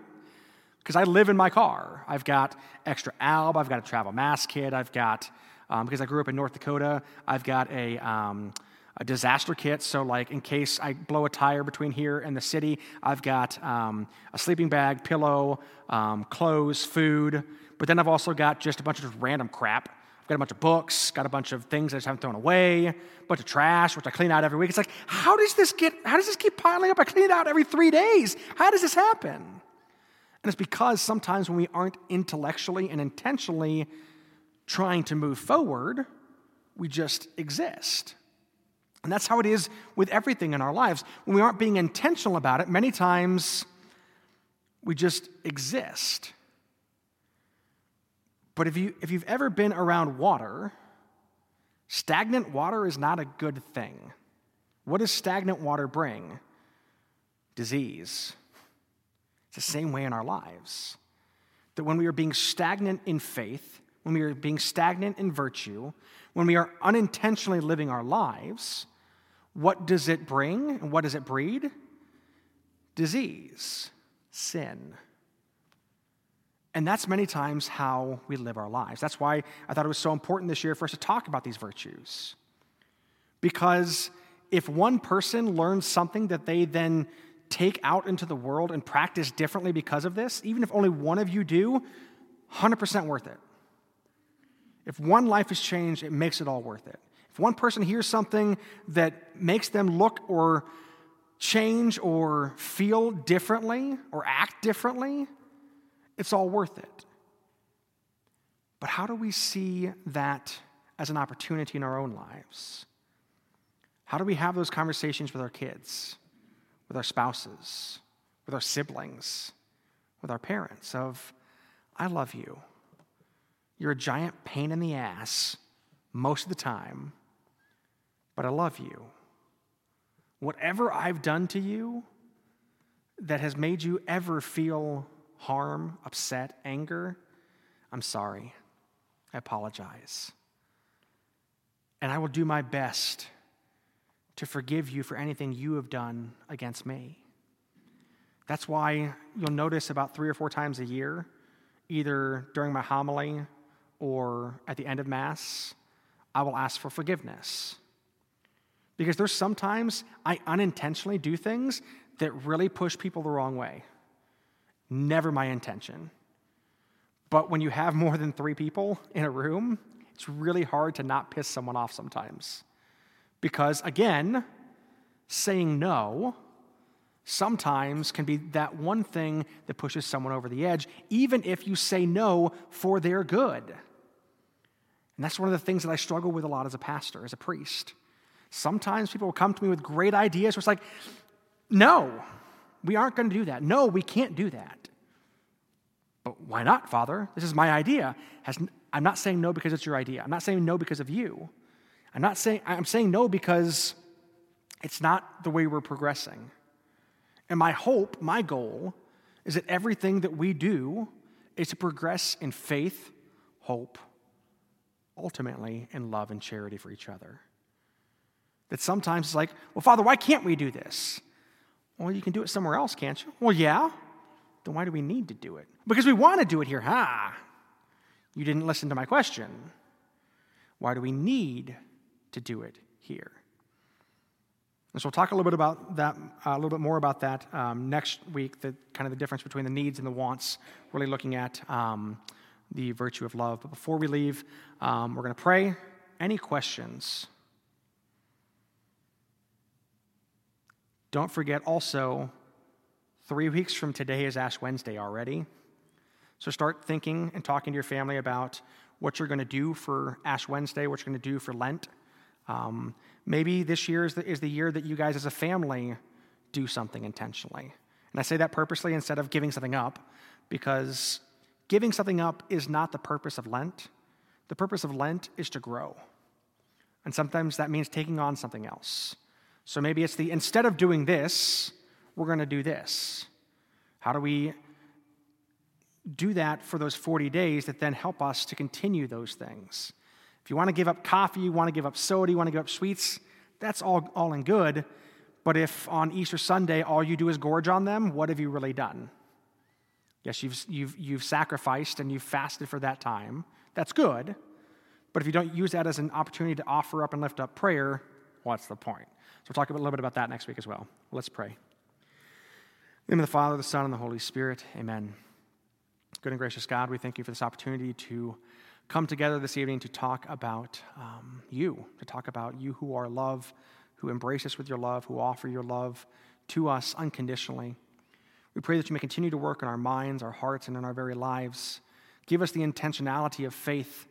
because I live in my car. I've got extra alb, I've got a travel mask kit, I've got, um, because I grew up in North Dakota, I've got a, um, a disaster kit. So, like, in case I blow a tire between here and the city, I've got um, a sleeping bag, pillow, um, clothes, food. But then I've also got just a bunch of just random crap. I've got a bunch of books, got a bunch of things I just haven't thrown away, a bunch of trash, which I clean out every week. It's like, how does this get, how does this keep piling up? I clean it out every three days. How does this happen? And it's because sometimes when we aren't intellectually and intentionally trying to move forward, we just exist. And that's how it is with everything in our lives. When we aren't being intentional about it, many times we just exist. But if, you, if you've ever been around water, stagnant water is not a good thing. What does stagnant water bring? Disease. It's the same way in our lives. That when we are being stagnant in faith, when we are being stagnant in virtue, when we are unintentionally living our lives, what does it bring and what does it breed? Disease, sin. And that's many times how we live our lives. That's why I thought it was so important this year for us to talk about these virtues. Because if one person learns something that they then take out into the world and practice differently because of this, even if only one of you do, 100% worth it. If one life is changed, it makes it all worth it. If one person hears something that makes them look or change or feel differently or act differently, it's all worth it. But how do we see that as an opportunity in our own lives? How do we have those conversations with our kids, with our spouses, with our siblings, with our parents of, I love you. You're a giant pain in the ass most of the time, but I love you. Whatever I've done to you that has made you ever feel harm, upset, anger, I'm sorry. I apologize. And I will do my best to forgive you for anything you have done against me. That's why you'll notice about three or four times a year, either during my homily or at the end of Mass, I will ask for forgiveness. Because there's sometimes I unintentionally do things that really push people the wrong way. Never my intention. But when you have more than three people in a room, it's really hard to not piss someone off sometimes. Because again, saying no sometimes can be that one thing that pushes someone over the edge, even if you say no for their good. And that's one of the things that I struggle with a lot as a pastor, as a priest. Sometimes people will come to me with great ideas where it's like, no, we aren't going to do that. No, we can't do that. But why not, Father? This is my idea. I'm not saying no because it's your idea. I'm not saying no because of you. I'm not saying I'm saying no because it's not the way we're progressing. And my hope, my goal, is that everything that we do is to progress in faith, hope, ultimately in love and charity for each other. That sometimes it's like, well, Father, why can't we do this? Well, you can do it somewhere else, can't you? Well, yeah. Then why do we need to do it? Because we want to do it here. Ha! You didn't listen to my question. Why do we need to do it here? And so we'll talk a little bit about that, uh, a little bit more about that um, next week. The kind of the difference between the needs and the wants. Really looking at um, the virtue of love. But before we leave, um, we're going to pray. Any questions? Don't forget also, three weeks from today is Ash Wednesday already. So start thinking and talking to your family about what you're going to do for Ash Wednesday, what you're going to do for Lent. Um, maybe this year is the, is the year that you guys as a family do something intentionally. And I say that purposely instead of giving something up, because giving something up is not the purpose of Lent. The purpose of Lent is to grow. And sometimes that means taking on something else. So maybe it's the instead of doing this, we're going to do this. How do we do that for those 40 days that then help us to continue those things. If you want to give up coffee, you want to give up soda, you want to give up sweets, that's all, all in good. But if on Easter Sunday all you do is gorge on them, what have you really done? Yes, you've, you've, you've sacrificed and you've fasted for that time. That's good. But if you don't use that as an opportunity to offer up and lift up prayer, what's the point? So we'll talk a little bit about that next week as well. Let's pray. In the name of the Father, the Son, and the Holy Spirit, amen. Good and gracious God, we thank you for this opportunity to come together this evening to talk about um, you, to talk about you who are love, who embrace us with your love, who offer your love to us unconditionally. We pray that you may continue to work in our minds, our hearts, and in our very lives. Give us the intentionality of faith,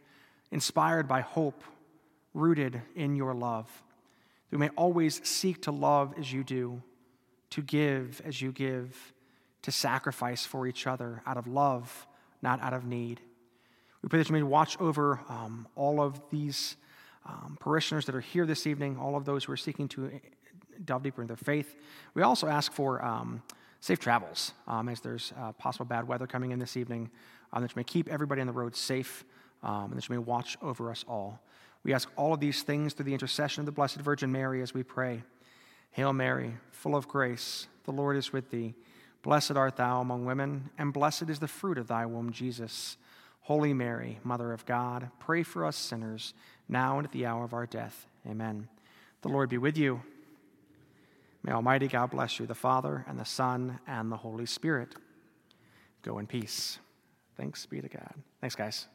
inspired by hope, rooted in your love. We may always seek to love as you do, to give as you give to sacrifice for each other out of love, not out of need. We pray that you may watch over um, all of these um, parishioners that are here this evening, all of those who are seeking to eh, delve deeper into their faith. We also ask for um, safe travels um, as there's uh, possible bad weather coming in this evening, um, that you may keep everybody on the road safe, um, and that you may watch over us all. We ask all of these things through the intercession of the Blessed Virgin Mary as we pray. Hail Mary, full of grace, the Lord is with thee. Blessed art thou among women, and blessed is the fruit of thy womb, Jesus. Holy Mary, Mother of God, pray for us sinners, now and at the hour of our death. Amen. The Lord be with you. May Almighty God bless you, the Father, and the Son, and the Holy Spirit. Go in peace. Thanks be to God. Thanks, guys.